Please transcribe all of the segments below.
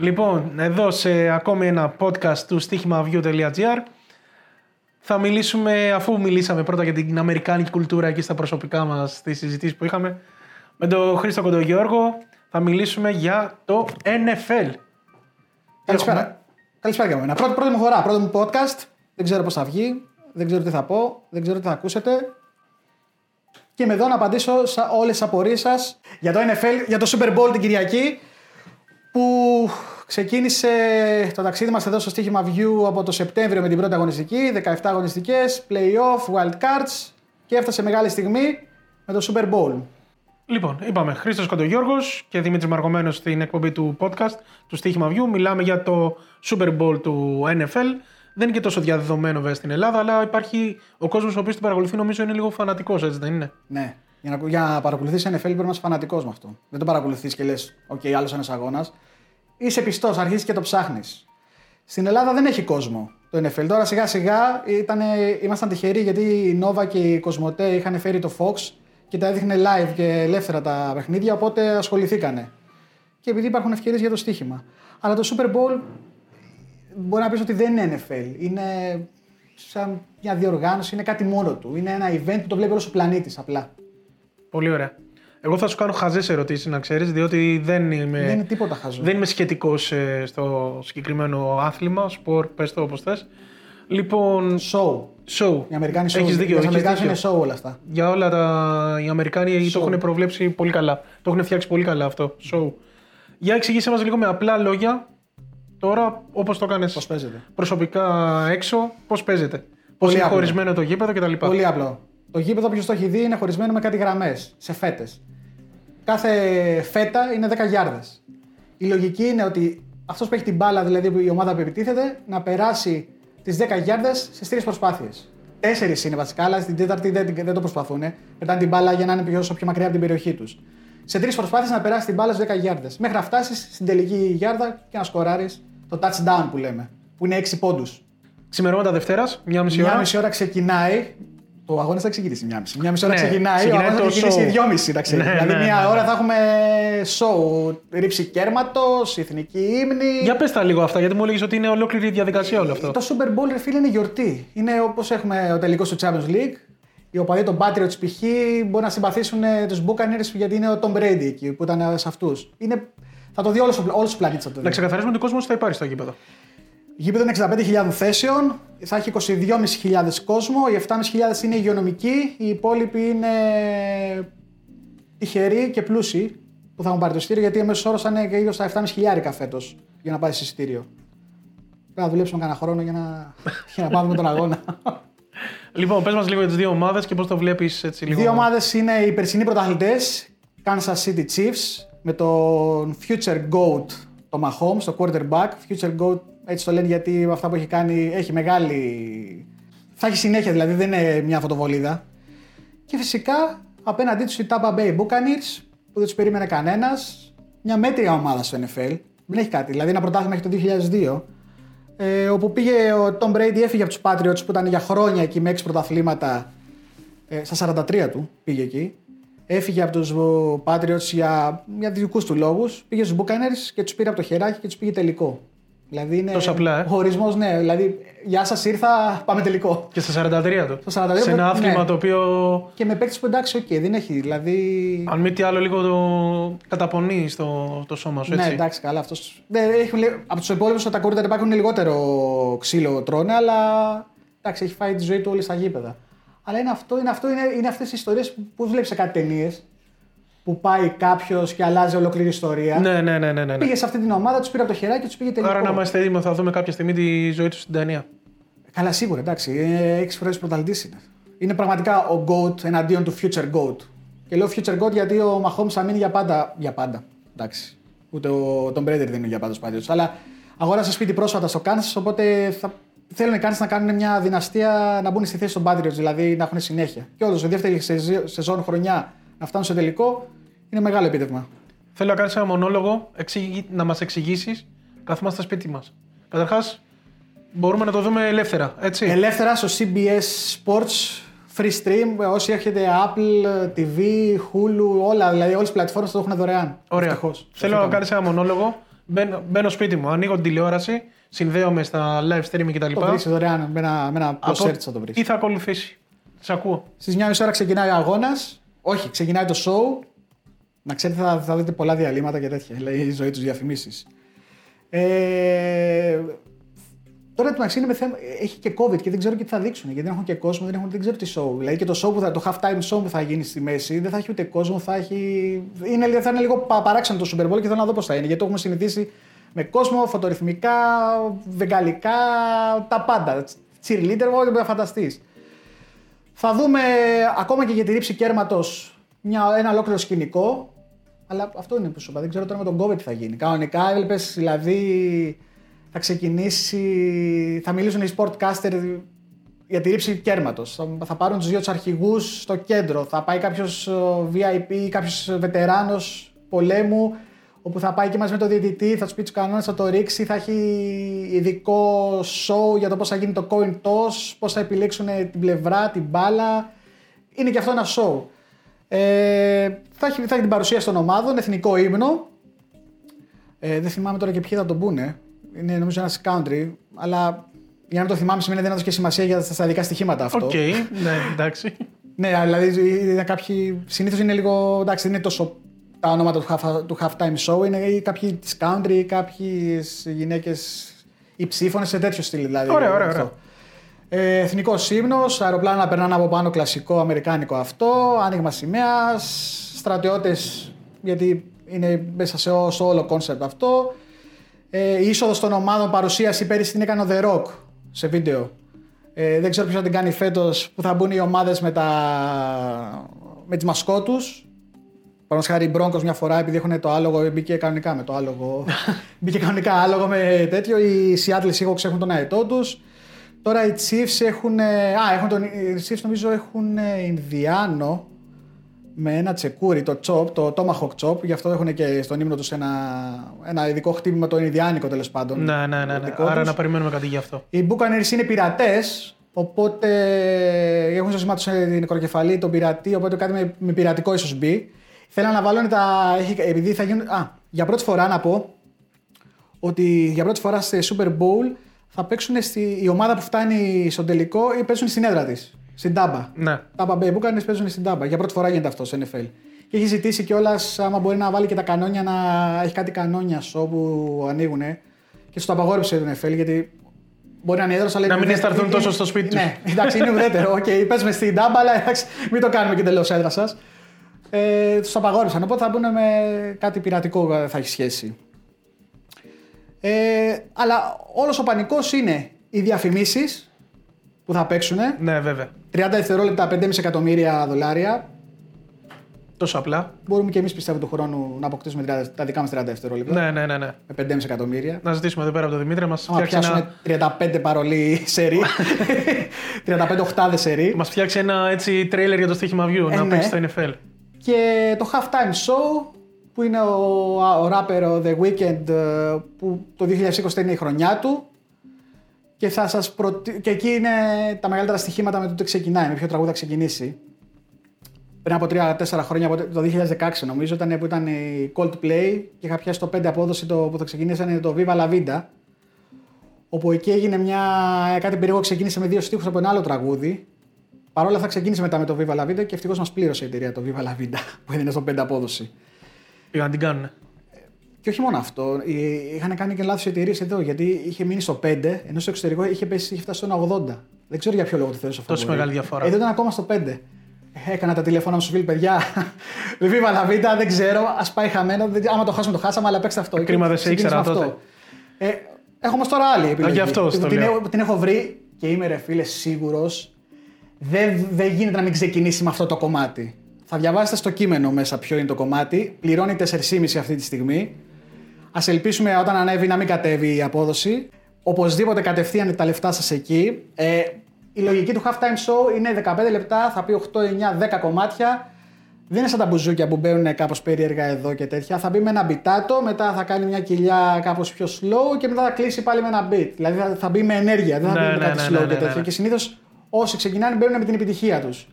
Λοιπόν, εδώ σε ακόμη ένα podcast του στοίχημαβιού.gr θα μιλήσουμε, αφού μιλήσαμε πρώτα για την αμερικάνικη κουλτούρα εκεί στα προσωπικά μας στις συζητήσεις που είχαμε, με τον Χρήστο Κοντογιώργο θα μιλήσουμε για το NFL. Καλησπέρα. Καλησπέρα για μένα. Πρώτη, πρώτη μου φορά, πρώτο μου podcast. Δεν ξέρω πώς θα βγει, δεν ξέρω τι θα πω, δεν ξέρω τι θα ακούσετε. Και είμαι εδώ να απαντήσω σε όλες τις απορίες σας για το NFL, για το Super Bowl την Κυριακή. Που ξεκίνησε το ταξίδι μας εδώ στο στοίχημα View από το Σεπτέμβριο με την πρώτη αγωνιστική, 17 αγωνιστικές, playoff, wild cards και έφτασε μεγάλη στιγμή με το Super Bowl. Λοιπόν, είπαμε Χρήστος Κοντογιώργος και Δημήτρης Μαργομένος στην εκπομπή του podcast του Στοίχημα View. Μιλάμε για το Super Bowl του NFL. Δεν είναι και τόσο διαδεδομένο βέβαια στην Ελλάδα, αλλά υπάρχει ο κόσμος ο οποίος την παρακολουθεί νομίζω είναι λίγο φανατικός, έτσι δεν είναι; Ναι. Για να, για να παρακολουθείς NFL πρέπει να είσαι φανατικός με αυτό. Δεν το παρακολουθείς και λες: OK, okay, άλλος ένας αγώνας. Είσαι πιστός, αρχίζεις και το ψάχνεις. Στην Ελλάδα δεν έχει κόσμο το NFL. Τώρα σιγά σιγά ήτανε, ήμασταν τυχεροί γιατί η Nova και η Κοσμοτέ είχαν φέρει το Fox και τα έδειχνε live και ελεύθερα τα παιχνίδια, οπότε ασχοληθήκανε. Και επειδή υπάρχουν ευκαιρίες για το στοίχημα. Αλλά το Super Bowl μπορεί να πεις ότι δεν είναι NFL. Είναι σαν μια διοργάνωση, είναι κάτι μόνο του. Είναι ένα event που το βλέπει όλος ο πλανήτης απλά. Πολύ ωραία. Εγώ θα σου κάνω χαζές ερωτήσεις, να ξέρεις, διότι δεν είμαι. Δεν είναι τίποτα χαζό. Δεν είμαι σχετικός ε, στο συγκεκριμένο άθλημα, σπορ, πες το όπως θες. Λοιπόν. Show. Show. Οι Αμερικάνοι show. Έχεις δίκιο. Οι έχεις Αμερικάνοι δίκιο. είναι show όλα αυτά. Για όλα τα. Οι Αμερικάνοι το έχουν προβλέψει πολύ καλά. Το έχουν φτιάξει πολύ καλά αυτό. Show. Για εξηγήσε μας λίγο με απλά λόγια τώρα όπως το έκανες Πώς παίζεται; προσωπικά έξω, πώς παίζεται; Πώς Πολύ είναι απλό. χωρισμένο το γήπεδο κτλ. Πολύ απλό. Το γήπεδο, όποιος το έχει δει, είναι χωρισμένο με κάτι γραμμές, σε φέτες. Κάθε φέτα είναι 10 γιάρδες. Η λογική είναι ότι αυτός που έχει την μπάλα, δηλαδή η ομάδα που επιτίθεται, να περάσει τις 10 γιάρδες σε τρεις προσπάθειες. Τέσσερις είναι βασικά, αλλά στην τέταρτη δεν, δεν το προσπαθούν. Πετάνε την μπάλα για να είναι πιο, όσο πιο μακριά από την περιοχή τους. Σε τρεις προσπάθειες να περάσει την μπάλα στις 10 γιάρδες. Μέχρι να φτάσεις στην τελική γιάρδα και να σκοράρεις το touchdown που λέμε. Που είναι 6 πόντους. Ξημερώματα Δευτέρας, μια μισή Μια ώρα. μισή ώρα ξεκινάει. Το αγώνα θα ξεκινήσει μια μισή. Μια μισή ώρα Ναι, ξεκινάει. ξεκινάει ο αγώνας θα το ξεκινήσει show. δυόμιση. Θα ξέρει. Ναι, δηλαδή, ναι, μια ναι. ώρα θα έχουμε show. Ρήψη κέρματος, εθνική ύμνη. Για πες τα λίγο αυτά, γιατί μου έλεγες ότι είναι ολόκληρη η διαδικασία όλο αυτό. Το Super Bowl, ρε φίλε, είναι γιορτή. Είναι όπως έχουμε ο τελικός του Champions League. Οι οπαδοί των Patriots π.χ. μπορεί να συμπαθήσουν τους Buccaneers γιατί είναι ο Tom Brady εκεί που ήταν σε αυτούς. Είναι... Θα το δει όλος ο πλανήτη. Θα το Να δει. ξεκαθαρίσουμε ότι ο κόσμος θα υπάρχει στο γήπεδο. Γήπεδο είναι 65.000 θέσεων, θα έχει 22.500 κόσμο, οι 7.500 είναι υγειονομικοί, οι υπόλοιποι είναι τυχεροί και πλούσιοι που θα έχουν πάρει το εισιτήριο γιατί ο μέσο όρος θα είναι γύρω στα 7.500 φέτος για να πάρεις εισιτήριο. Πρέπει να δουλέψουμε κανένα χρόνο για να, για να πάμε με τον αγώνα. Λοιπόν, πες μας λίγο για τις δύο ομάδες και πώς το βλέπεις έτσι λίγο. Δύο ομάδες είναι οι περσινοί πρωταθλητές, Kansas City Chiefs, με τον Future Goat, το Mahomes, το quarterback. Future Goat, έτσι το λένε γιατί με αυτά που έχει κάνει έχει μεγάλη. Θα έχει συνέχεια δηλαδή, δεν είναι μια φωτοβολίδα. Και φυσικά απέναντί τους η Tampa Bay Buccaneers, που δεν τους περίμενε κανένας. Μια μέτρια ομάδα στο NFL. Δεν έχει κάτι. Δηλαδή ένα πρωτάθλημα έχει το 2002. Ε, όπου πήγε ο Tom Brady, έφυγε από τους Patriots που ήταν για χρόνια εκεί με 6 πρωταθλήματα ε, στα 43 του πήγε εκεί. Έφυγε από τους Patriots για, για δικούς του λόγους. Πήγε στους Buccaneers και τους πήρε από το χεράκι και τους πήγε τελικό. Δηλαδή είναι. Τόσο απλά, ε. Ο ορισμός, ναι. Δηλαδή, γεια σας ήρθα, πάμε τελικό. Και στα 43 του. Στο 43 Σε ένα ναι. άθλημα το οποίο, Και με παίκτη που εντάξει, οκ, δεν έχει. Δηλαδή. αν μη τι άλλο, λίγο το καταπονεί στο το σώμα σου. Έτσι. Ναι, εντάξει, καλά. Αυτός... Δεν, έχουν, λι- από τους υπόλοιπου τα quarterback έχουν λιγότερο ξύλο τρώνε, αλλά εντάξει, έχει φάει τη ζωή του όλη στα γήπεδα. Αλλά είναι αυτό, είναι, αυτό, είναι, είναι αυτές οι ιστορίες που, που βλέπεις σε κάτι ταινίες. Που πάει κάποιος και αλλάζει ολόκληρη ιστορία. ναι, ναι, ναι. ναι, ναι. Πήγε σε αυτή την ομάδα, τους πήρε από το χεράκι και τους πήγε τελικό. Άρα να είμαστε έτοιμοι, θα δούμε κάποια στιγμή τη ζωή τους στην Δανία. Καλά, σίγουρα, εντάξει. Είναι έξι φορές πρωταθλητή είναι. Είναι πραγματικά ο GOAT εναντίον του future GOAT. Και λέω future GOAT γιατί ο Mahomes θα μείνει για πάντα. Για πάντα. Εντάξει. Ούτε ο Tom Brady δεν είναι για πάντα στου Patriots. Αλλά αγόρασε σπίτι πρόσφατα στο Kansas, οπότε θα... θέλουν οι Kansas να κάνουν μια δυναστεία να μπουν στη θέση των Patriots, δηλαδή να έχουν συνέχεια. Και όντως, η δεύτερη σεζ- σεζόν χρονιά να φτάνουν στο τελικό είναι μεγάλο επίτευγμα. Θέλω να κάνεις ένα μονόλογο εξηγη- να μας εξηγήσεις καθόμαστε στα σπίτι μας. Καταρχάς, μπορούμε να το δούμε ελεύθερα. Έτσι; Ελεύθερα στο CBS Sports free stream, όσοι έχετε Apple TV, Hulu, όλα, δηλαδή όλες τις πλατφόρμες το έχουν δωρεάν. Ωραία. Ευτυχώς. Θέλω να κάνεις ένα μονόλογο Μπαίνω, μπαίνω σπίτι μου, ανοίγω την τηλεόραση, συνδέομαι στα live streaming κτλ. Το βρεις δωρεάν με ένα, με ένα απλό Από- search θα το βρεις. Τι θα ακολουθήσει. Σε ακούω. Στις 9 ώρα ξεκινάει ο αγώνας. Όχι, ξεκινάει το show. Να ξέρετε, θα, θα δείτε πολλά διαλύματα και τέτοια. Λέει η ζωή τους διαφημίσεις. Ε, τώρα το είναι με θέμα. Έχει και COVID και δεν ξέρω και τι θα δείξουν. Γιατί δεν έχουν και κόσμο, δεν, έχουν, δεν ξέρω τι show. Δηλαδή και το, show που θα, το half time show που θα γίνει στη μέση δεν θα έχει ούτε κόσμο, θα έχει. Είναι, θα είναι λίγο πα- παράξενο το Super Bowl και θέλω να δω πώς θα είναι. Γιατί το έχουμε συνηθίσει με κόσμο, φωτορυθμικά, βεγγαλικά, τα πάντα. Cheerleader, ό,τι μπορεί να φανταστείς. Θα δούμε ακόμα και για τη ρήψη κέρματος ένα ολόκληρο σκηνικό. Αλλά αυτό είναι που σου είπα. Δεν ξέρω τώρα με τον COVID τι θα γίνει. Κανονικά έβλεπες δηλαδή θα ξεκινήσει. Θα μιλήσουν οι sportcaster για τη ρήψη κέρματος. Θα, θα πάρουν τους δύο τους αρχηγούς στο κέντρο. Θα πάει κάποιος VIP ή κάποιος βετεράνος πολέμου όπου θα πάει και μαζί με τον διαιτητή, θα τους πει τους κανόνες, θα το ρίξει, θα έχει ειδικό show για το πώς θα γίνει το coin toss, πώς θα επιλέξουν την πλευρά, την μπάλα. Είναι και αυτό ένα show. Ε, θα, έχει, θα έχει την παρουσία των ομάδων, εθνικό ύμνο. Ε, δεν θυμάμαι τώρα και ποιοι θα τον πούνε. Είναι νομίζω ένας country, αλλά για να μην το θυμάμαι σημαίνει δεν έδωσε και σημασία για τα στατικά στοιχήματα αυτό. Οκ, ναι, εντάξει. Ναι, δηλαδή είναι κάποιοι. Συνήθως είναι λίγο. Εντάξει, δεν είναι τόσο τα ονόματα του, half, του halftime show. Είναι ή κάποιοι της country, ή κάποιες γυναίκες υψίφωνες σε τέτοιο στυλ. Δηλαδή, Ωραία, ωραία, αυτό. ωραία. Ε, Εθνικός ύμνος, αεροπλάνα να περνάνε από πάνω, κλασικό αμερικάνικο αυτό. Άνοιγμα σημαίας, στρατιώτες, γιατί είναι μέσα σε, ό- στο όλο concept αυτό. Ε, η είσοδος των ομάδων παρουσίαση πέρυσι την έκανε ο The Rock σε βίντεο. Ε, δεν ξέρω ποιος θα την κάνει φέτος που θα μπουν οι ομάδες με, τα... με τις μασκότ τους. Παραδείγματος χάρη οι Broncos μια φορά επειδή έχουν το άλογο, μπήκε κανονικά με το άλογο. μπήκε κανονικά άλογο με τέτοιο. Οι Seattle Seahawks έχουν τον αετό τους. Τώρα οι Chiefs έχουν. ε, Α, έχουν τον, οι Chiefs νομίζω έχουν ε, Ινδιάνο με ένα τσεκούρι, το chop, το Tomahawk chop. Γι' αυτό έχουν και στον ύμνο τους ένα, ένα ειδικό χτύπημα, το Ινδιάνικο τέλος πάντων. ναι, ναι, ναι. ναι. δικό Άρα τους. να περιμένουμε κάτι γι' αυτό. Οι Buccaneers είναι πειρατές, οπότε έχουν στο σήμα τους την νεκροκεφαλή, τον πειρατή, οπότε κάτι με, με πειρατικό ίσως μπει. Θέλαν να βάλουν τα. έχει- Επειδή θα γίνουν. Α, για πρώτη φορά να πω ότι για πρώτη φορά σε Super Bowl θα παίξουν στη, η ομάδα που φτάνει στον τελικό ή παίζουν στην έδρα της. Στην Τάμπα. Ναι. Τα Bay Buccaneers παίζουν στην Τάμπα. Για πρώτη φορά γίνεται αυτό στο NFL. Και έχει ζητήσει κιόλας, άμα μπορεί να βάλει και τα κανόνια, να έχει κάτι κανόνια όπου ανοίγουν. Και στο απαγόρευσε το NFL γιατί μπορεί να είναι έδρας, αλλά. Να είναι μην ουδέτερο. αισθανθούν Είναι- τόσο στο σπίτι τους. Ναι, εντάξει, είναι ουδέτερο. OK, okay, παίζουμε στην Τάμπα, αλλά εντάξει, μην το κάνουμε και τελείως έδρα σας. Ε, τους απαγόρευσαν. Οπότε θα μπουν με κάτι πειρατικό ε, θα έχει σχέση. Ε, αλλά όλος ο πανικός είναι οι διαφημίσεις που θα παίξουν. Ναι, βέβαια. 30 δευτερόλεπτα, 5,5 εκατομμύρια δολάρια. Τόσο απλά. Μπορούμε και εμείς πιστεύω του χρόνου να αποκτήσουμε 30 τα δικά μας 30 δευτερόλεπτα. Ναι, ναι, ναι. ναι. Με 5,5 εκατομμύρια. Να ζητήσουμε εδώ πέρα από τον Δημήτρη να μας Άμα φτιάξει, πιάσουμε ένα... 35 παρολί σερί. 35 οχτάδε σερί. μας φτιάξει ένα έτσι τρέιλερ για το στοίχημα View Ε, να ναι. παίξει στο NFL. Και το halftime show που είναι ο, ο rapper ο The Weeknd ε, που το 2020 είναι η χρονιά του και, θα σας προτι... και εκεί είναι τα μεγαλύτερα στοιχήματα με το τι ξεκινάει, με ποιο τραγούδι θα ξεκινήσει. Πριν από 3-4 χρόνια, από το 2016 νομίζω, ήταν που ήταν η Coldplay και είχα πιάσει το 5 απόδοση το, που θα ξεκινήσανε το Viva La Vida. Όπου εκεί έγινε μια. κάτι περίεργο, ξεκίνησε με δύο στίχους από ένα άλλο τραγούδι. Παρ' όλα αυτά ξεκίνησε μετά με το Viva La Vida και ευτυχώς μας πλήρωσε η εταιρεία το Viva La Vida που έδινε στο 5 απόδοση. Πήγαν να την κάνουν. Και όχι μόνο αυτό, ε, είχαν κάνει και λάθος εταιρείες εδώ γιατί είχε μείνει στο 5 ενώ στο εξωτερικό είχε, πέσει, είχε φτάσει στο 80. Δεν ξέρω για ποιο λόγο το θέση αυτό. Τόσο μεγάλη διαφορά. Εδώ ήταν ακόμα στο 5. Έκανα τα τηλέφωνα μου στου φίλου, παιδιά. Viva La Vida, δεν ξέρω, ας πάει χαμένο. Δεν, άμα το χάσουμε, το χάσαμε, αλλά παίξτε αυτό. Κρίμα, Και δεν σε ξεκίνησε ήξερα με αυτό. Ε, έχω όμως τώρα άλλη επιλογή. γι' αυτό που στο την, λέω. έχω- την έχω βρει και είμαι ρε φίλε σίγουρος. Δεν, δεν γίνεται να μην ξεκινήσει με αυτό το κομμάτι. Θα διαβάσετε στο κείμενο μέσα ποιο είναι το κομμάτι. Πληρώνει 4,5 αυτή τη στιγμή. Α ελπίσουμε όταν ανέβει να μην κατέβει η απόδοση. Οπωσδήποτε κατευθείαν τα λεφτά σας εκεί. Ε, η λογική του halftime show είναι 15 λεπτά, θα πει 8, 9, 10 κομμάτια. Δεν είναι σαν τα μπουζούκια που μπαίνουν κάπως περίεργα εδώ και τέτοια. Θα μπει με ένα μπιτάτο, μετά θα κάνει μια κοιλιά κάπως πιο slow και μετά θα κλείσει πάλι με ένα beat. Δηλαδή θα, θα μπει με ενέργεια, δεν θα Ναι, μπει με ναι, κάτι ναι, slow ναι, και ναι, τέτοια. ναι. Και συνήθως όσοι ξεκινάνε μπαίνουν με την επιτυχία τους.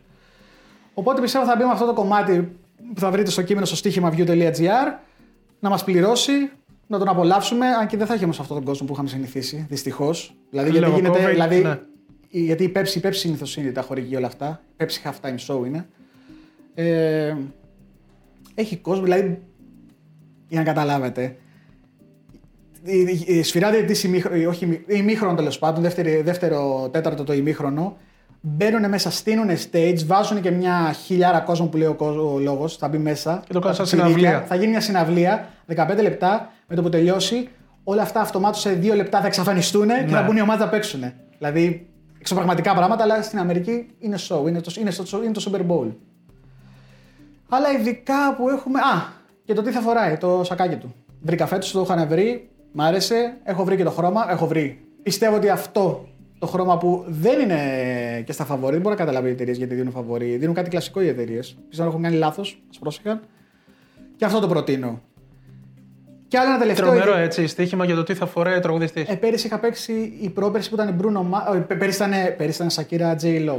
Οπότε πιστεύω θα μπει με αυτό το κομμάτι που θα βρείτε στο κείμενο στο στοίχημα view.gr να μας πληρώσει να τον απολαύσουμε, αν και δεν θα έχει όμως αυτόν τον κόσμο που είχαμε συνηθίσει, δυστυχώς. Δηλαδή, γιατί, Λόγω γίνεται, COVID, δηλαδή, ναι. η- γιατί η Pepsi, η Pepsi συνήθως είναι τα χορηγεί όλα αυτά. Η Pepsi halftime show είναι. Ε, έχει κόσμο, δηλαδή, για να καταλάβετε. Η, η, η σφυρά διετής ημίχρονο, όχι ημί- ημίχρονο τέλος πάντων, δεύτερη, δεύτερο, τέταρτο το ημίχρονο, μπαίνουν μέσα, στείνουν stage, βάζουν και μια χιλιάρα κόσμο που λέει ο, κόσμο- ο λόγος, θα μπει μέσα. Και το κάνουν τα σαν πιτσιρίκια, συναυλία. Θα γίνει μια συναυλία, 15 λεπτά, με το που τελειώσει, όλα αυτά αυτομάτως σε δύο λεπτά θα εξαφανιστούν και Ναι. θα μπουν οι ομάδες να παίξουν. Δηλαδή, εξωπραγματικά πράγματα, αλλά στην Αμερική είναι show, είναι το, είναι στο, είναι το Super Bowl. Αλλά ειδικά που έχουμε. Α, και το τι θα φοράει, το σακάκι του. Βρήκα φέτος, το είχαν βρει, μ' άρεσε, έχω βρει και το χρώμα, έχω βρει. Πιστεύω ότι αυτό το χρώμα που δεν είναι και στα φαβορή, δεν μπορώ να καταλάβει οι εταιρείες γιατί δίνουν φαβορή. Δίνουν κάτι κλασικό οι εταιρείες. Πιστεύω να έχουν κάνει λάθος, α πρόσεχαν. Και αυτό το προτείνω. Και άλλο ένα τελευταίο. Τρομερό γιατί- έτσι, στοίχημα για το τι θα φοράει ο τραγουδιστής. ε, πέρυσι είχα παίξει η πρόπερση που ήταν η Bruno Mars. όχι, πέ- Πέρυσι ήταν, πέρυσι ήταν Shakira J. Lo.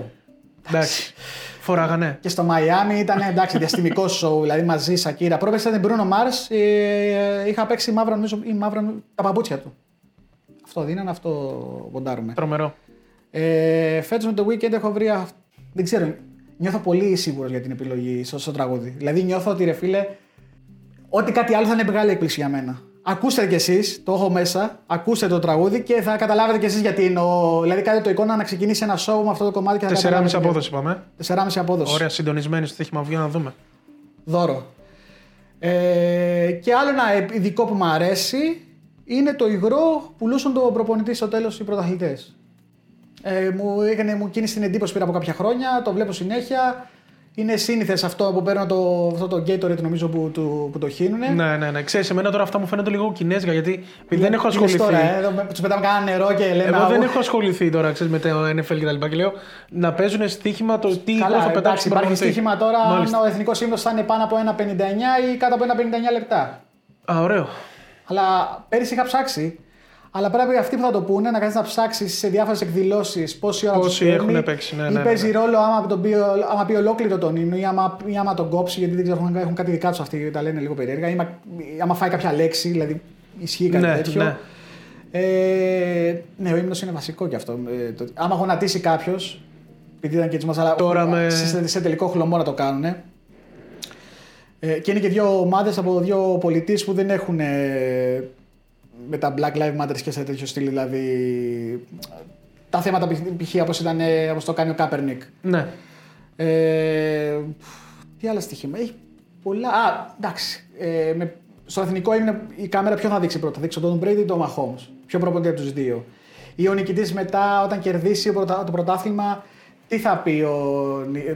Εντάξει. Φοράγανε. Και στο Μαϊάμι ήταν εντάξει, διαστημικό show, δηλαδή μαζί Shakira. Πρόπερσι ήταν η Bruno Mars. Ε, είχα παίξει μαύρα, νομίζω, ή μαύρα, τα παπούτσια του. Αυτό δίνανε, αυτό ποντάρουμε. Τρομερό. Ε, Φέτο με το weekend έχω βρει. αυ- Δεν ξέρω, νιώθω πολύ σίγουρος για την επιλογή στο, στο τραγούδι. Δηλαδή νιώθω ότι ρε φίλε, ό,τι κάτι άλλο θα είναι μεγάλη έκπληξη για μένα. Ακούστε κι εσείς, το έχω μέσα, ακούστε το τραγούδι και θα καταλάβετε κι εσείς γιατί εννοώ. Δηλαδή, κάντε το εικόνα να ξεκινήσει ένα show με αυτό το κομμάτι και θα 4,5 καταλάβετε. απόδοση είπαμε. 4,5 απόδοση. Ωραία, συντονισμένη στο στοίχημα βγει να δούμε. Δώρο. Ε, και άλλο ένα ειδικό που μου αρέσει είναι το υγρό που πουλούσαν τον προπονητή στο τέλος οι πρωταθλητές. Ε, μου, έκανε, μου κίνησε την εντύπωση πήρα από κάποια χρόνια, το βλέπω συνέχεια. Είναι σύνηθες αυτό που παίρνω το, αυτό το Gatorade νομίζω που, του, που το χύνουνε. Ναι, ναι, ναι. Ξέρεις, εμένα τώρα αυτά μου φαίνονται λίγο κινέζικα γιατί επειδή δεν έχω Είδες ασχοληθεί. Τώρα, ε, εδώ, τους πετάμε κανένα νερό και λέμε. Εγώ δεν «Αγώ». έχω ασχοληθεί τώρα ξέρεις, με το NFL και τα λοιπά και λέω να παίζουν στοίχημα το τι υγρό Καλά, θα εντάξει, πετάξει υπάρχει στοίχημα τώρα Μάλιστα. αν ο εθνικός ύμνο θα είναι πάνω από ένα 59 ή κάτω από ένα 59 λεπτά. Α, ωραίο. Αλλά πέρυσι είχα ψάξει. Αλλά πρέπει αυτοί που θα το πούνε να κάνεις να ψάξεις σε διάφορες εκδηλώσεις πόση ώρα Πόσοι τους έχουν παίρνει, παίξει, ναι, ή ναι, ναι, παίζει ναι. ρόλο άμα, τον πει, άμα πει ολόκληρο τον ύμνο ή άμα, ή άμα τον κόψει, γιατί δεν ξέρω, έχουν- έχουν κάτι δικά τους αυτοί, τα λένε λίγο περίεργα. Ή άμα, άμα φάει κάποια λέξη, δηλαδή ισχύει κάτι Ναι, τέτοιο. ναι. Ε, ναι, ο ύμνος είναι βασικό κι αυτό. Ε, το, άμα γονατίσει κάποιος, επειδή ήταν και έτσι μας, αλλά Τώρα με- σε, σε τελικό χλωμό να το κάνουν. Ε, και είναι και δύο ομάδες από δύο πολιτείε που δεν έχουν ε, με τα Black Lives Matter και σε τέτοιο στυλ. Δηλαδή τα θέματα π- π.χ. όπως ήταν ε, όπως το κάνει ο Κάπερνικ. Ναι. Ε, τι άλλα στοιχεία. Έχει πολλά. Α, εντάξει. Ε, με, στο εθνικό είναι η κάμερα ποιο θα δείξει πρώτα. Θα δείξει τον Brady ή τον Mahomes; Ποιο προπονητή από τους δύο; Ή ο νικητής μετά, όταν κερδίσει ο πρωτα- το πρωτάθλημα, τι θα πει, ο,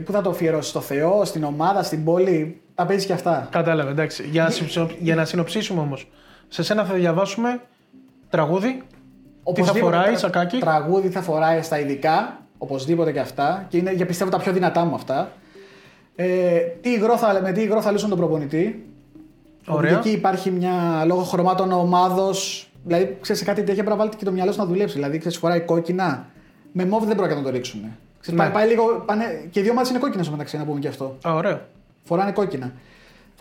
πού θα το αφιερώσει, στο Θεό, στην ομάδα, στην πόλη; Τα παίζει και αυτά. Κατάλαβε, εντάξει. Για να, συψο- για να συνοψίσουμε όμως. Σε σένα θα διαβάσουμε τραγούδι. Οπωσδήποτε φοράει, τρα- σακάκι; Τραγούδι θα φοράει στα ειδικά, οπωσδήποτε και αυτά. Και είναι για πιστεύω τα πιο δυνατά μου αυτά. Ε, τι υγρό θα, με τι υγρό θα λύσουν τον προπονητή. Ωραία. Όπου εκεί υπάρχει μια λόγω χρωμάτων ομάδος. Δηλαδή, ξέρεις κάτι τέτοια πρέπει να βάλετε και το μυαλό σου να δουλέψει. Δηλαδή, ξέρεις, φοράει κόκκινα. Με μόβ δεν πρόκειται να το ρίξουν. Ξέρεις, Ναι. πάει, πάει λίγο, πάνε, και οι δύο μάτσε είναι κόκκινες μεταξύ, να πούμε και αυτό. Α, ωραίο. Φοράνε κόκκινα.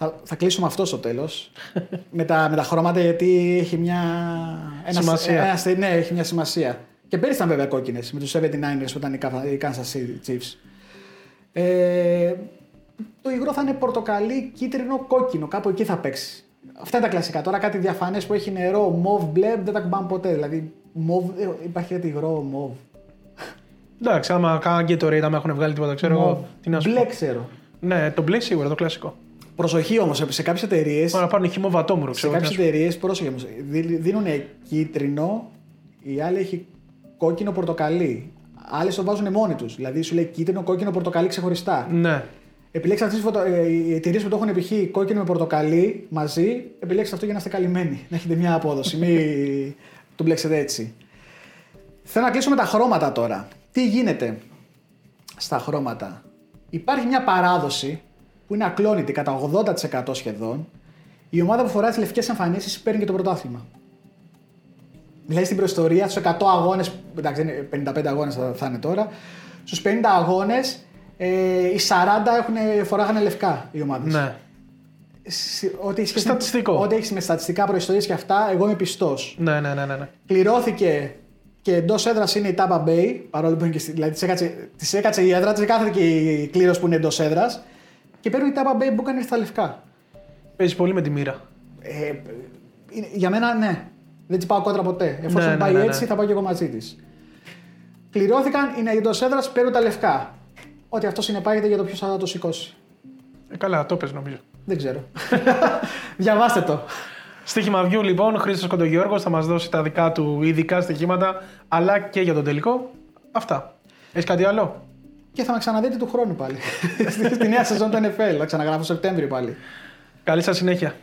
Θα, θα κλείσουμε αυτό στο τέλος. με, τα, με τα χρώματα γιατί έχει μια. Ένα, Σημασία. ένα στε- ναι, έχει μια σημασία. Και πέρυσι ήταν βέβαια κόκκινες με τους 79ers που ήταν οι Kansas- οι Kansas City Chiefs. Ε, το υγρό θα είναι πορτοκαλί, κίτρινο, κόκκινο. Κάπου εκεί θα παίξει. Αυτά είναι τα κλασικά. Τώρα κάτι διαφανές που έχει νερό, μοβ, μπλε, δεν τα κουμπάμε ποτέ. Δηλαδή, μοβ, ε, υπάρχει κάτι υγρό, μοβ. Εντάξει, άμα κάνουν και το rate, άμα έχουν βγάλει τίποτα, ξέρω Μοβ. εγώ. Τι να σου Μπλε πω. ξέρω. Ναι, το μπλε σίγουρα, το κλασικό. Προσοχή όμως, σε κάποιες εταιρείε Μπορεί να πάρουν χυμό βατόμουρο, Σε ξέρω. τι να κάποιες σου πω. εταιρείες, πρόσεχε όμως, δίνουν κίτρινο, η άλλη έχει κόκκινο πορτοκαλί. Άλλε το βάζουν μόνοι τους. Δηλαδή σου λέει κίτρινο, κόκκινο, πορτοκαλί ξεχωριστά. Ναι. Επιλέξτε αυτές φωτο... ε, οι εταιρείες που το έχουν π.χ. κόκκινο με πορτοκαλί μαζί, επιλέξτε αυτό για να είστε καλυμμένοι. Να έχετε μια απόδοση. Μην το μπλέξετε έτσι. Θέλω να κλείσω με τα χρώματα τώρα. Τι γίνεται στα χρώματα; Υπάρχει μια παράδοση που είναι ακλόνητη κατά 80% σχεδόν. Η ομάδα που φοράει τις λευκές εμφανίσεις παίρνει και το πρωτάθλημα. Δηλαδή στην προϊστορία, στους 100 αγώνες, εντάξει, είναι 55 αγώνες θα, θα είναι τώρα, στους 50 αγώνες ε, οι 40 έχουν, φοράγανε λευκά οι ομάδες. Ναι. Συ- Ό,τι έχεις σχέση Στατιστικό. Με, ό,τι έχεις με στατιστικά προϊστορίες και αυτά, εγώ είμαι πιστός. Ναι, ναι, ναι, ναι. ναι. Κληρώθηκε και εντός έδρας είναι η Tampa Bay, παρόλο που είναι και στη, δηλαδή της έκατσε, της έκατσε η έδρα, τη κάθεται και η κλήρωση που είναι εντός έδρας. Και παίρνουν η Tampa Bay που έκανε στα λευκά. Παίζεις πολύ με τη μοίρα. Ε, είναι- για μένα ναι. Δεν τη πάω κόντρα ποτέ. Εφόσον Ναι, ναι, πάει ναι, ναι. έτσι, θα πάω και εγώ μαζί της. Κληρώθηκαν, είναι εντός έδρας, παίρνουν τα λευκά. Ότι αυτό συνεπάγεται για το ποιος θα το σηκώσει. Ε, καλά, το πες νομίζω. Δεν ξέρω. Διαβάστε το. Στοίχημα βιού λοιπόν, ο Χρήστος Κοντογιώργος θα μας δώσει τα δικά του ειδικά στοιχήματα, αλλά και για τον τελικό. Αυτά. Έχεις κάτι άλλο; Και θα με ξαναδείτε του χρόνου πάλι. Στη νέα σεζόν του NFL. Θα ξαναγράφω Σεπτέμβριο πάλι. Καλή σας συνέχεια.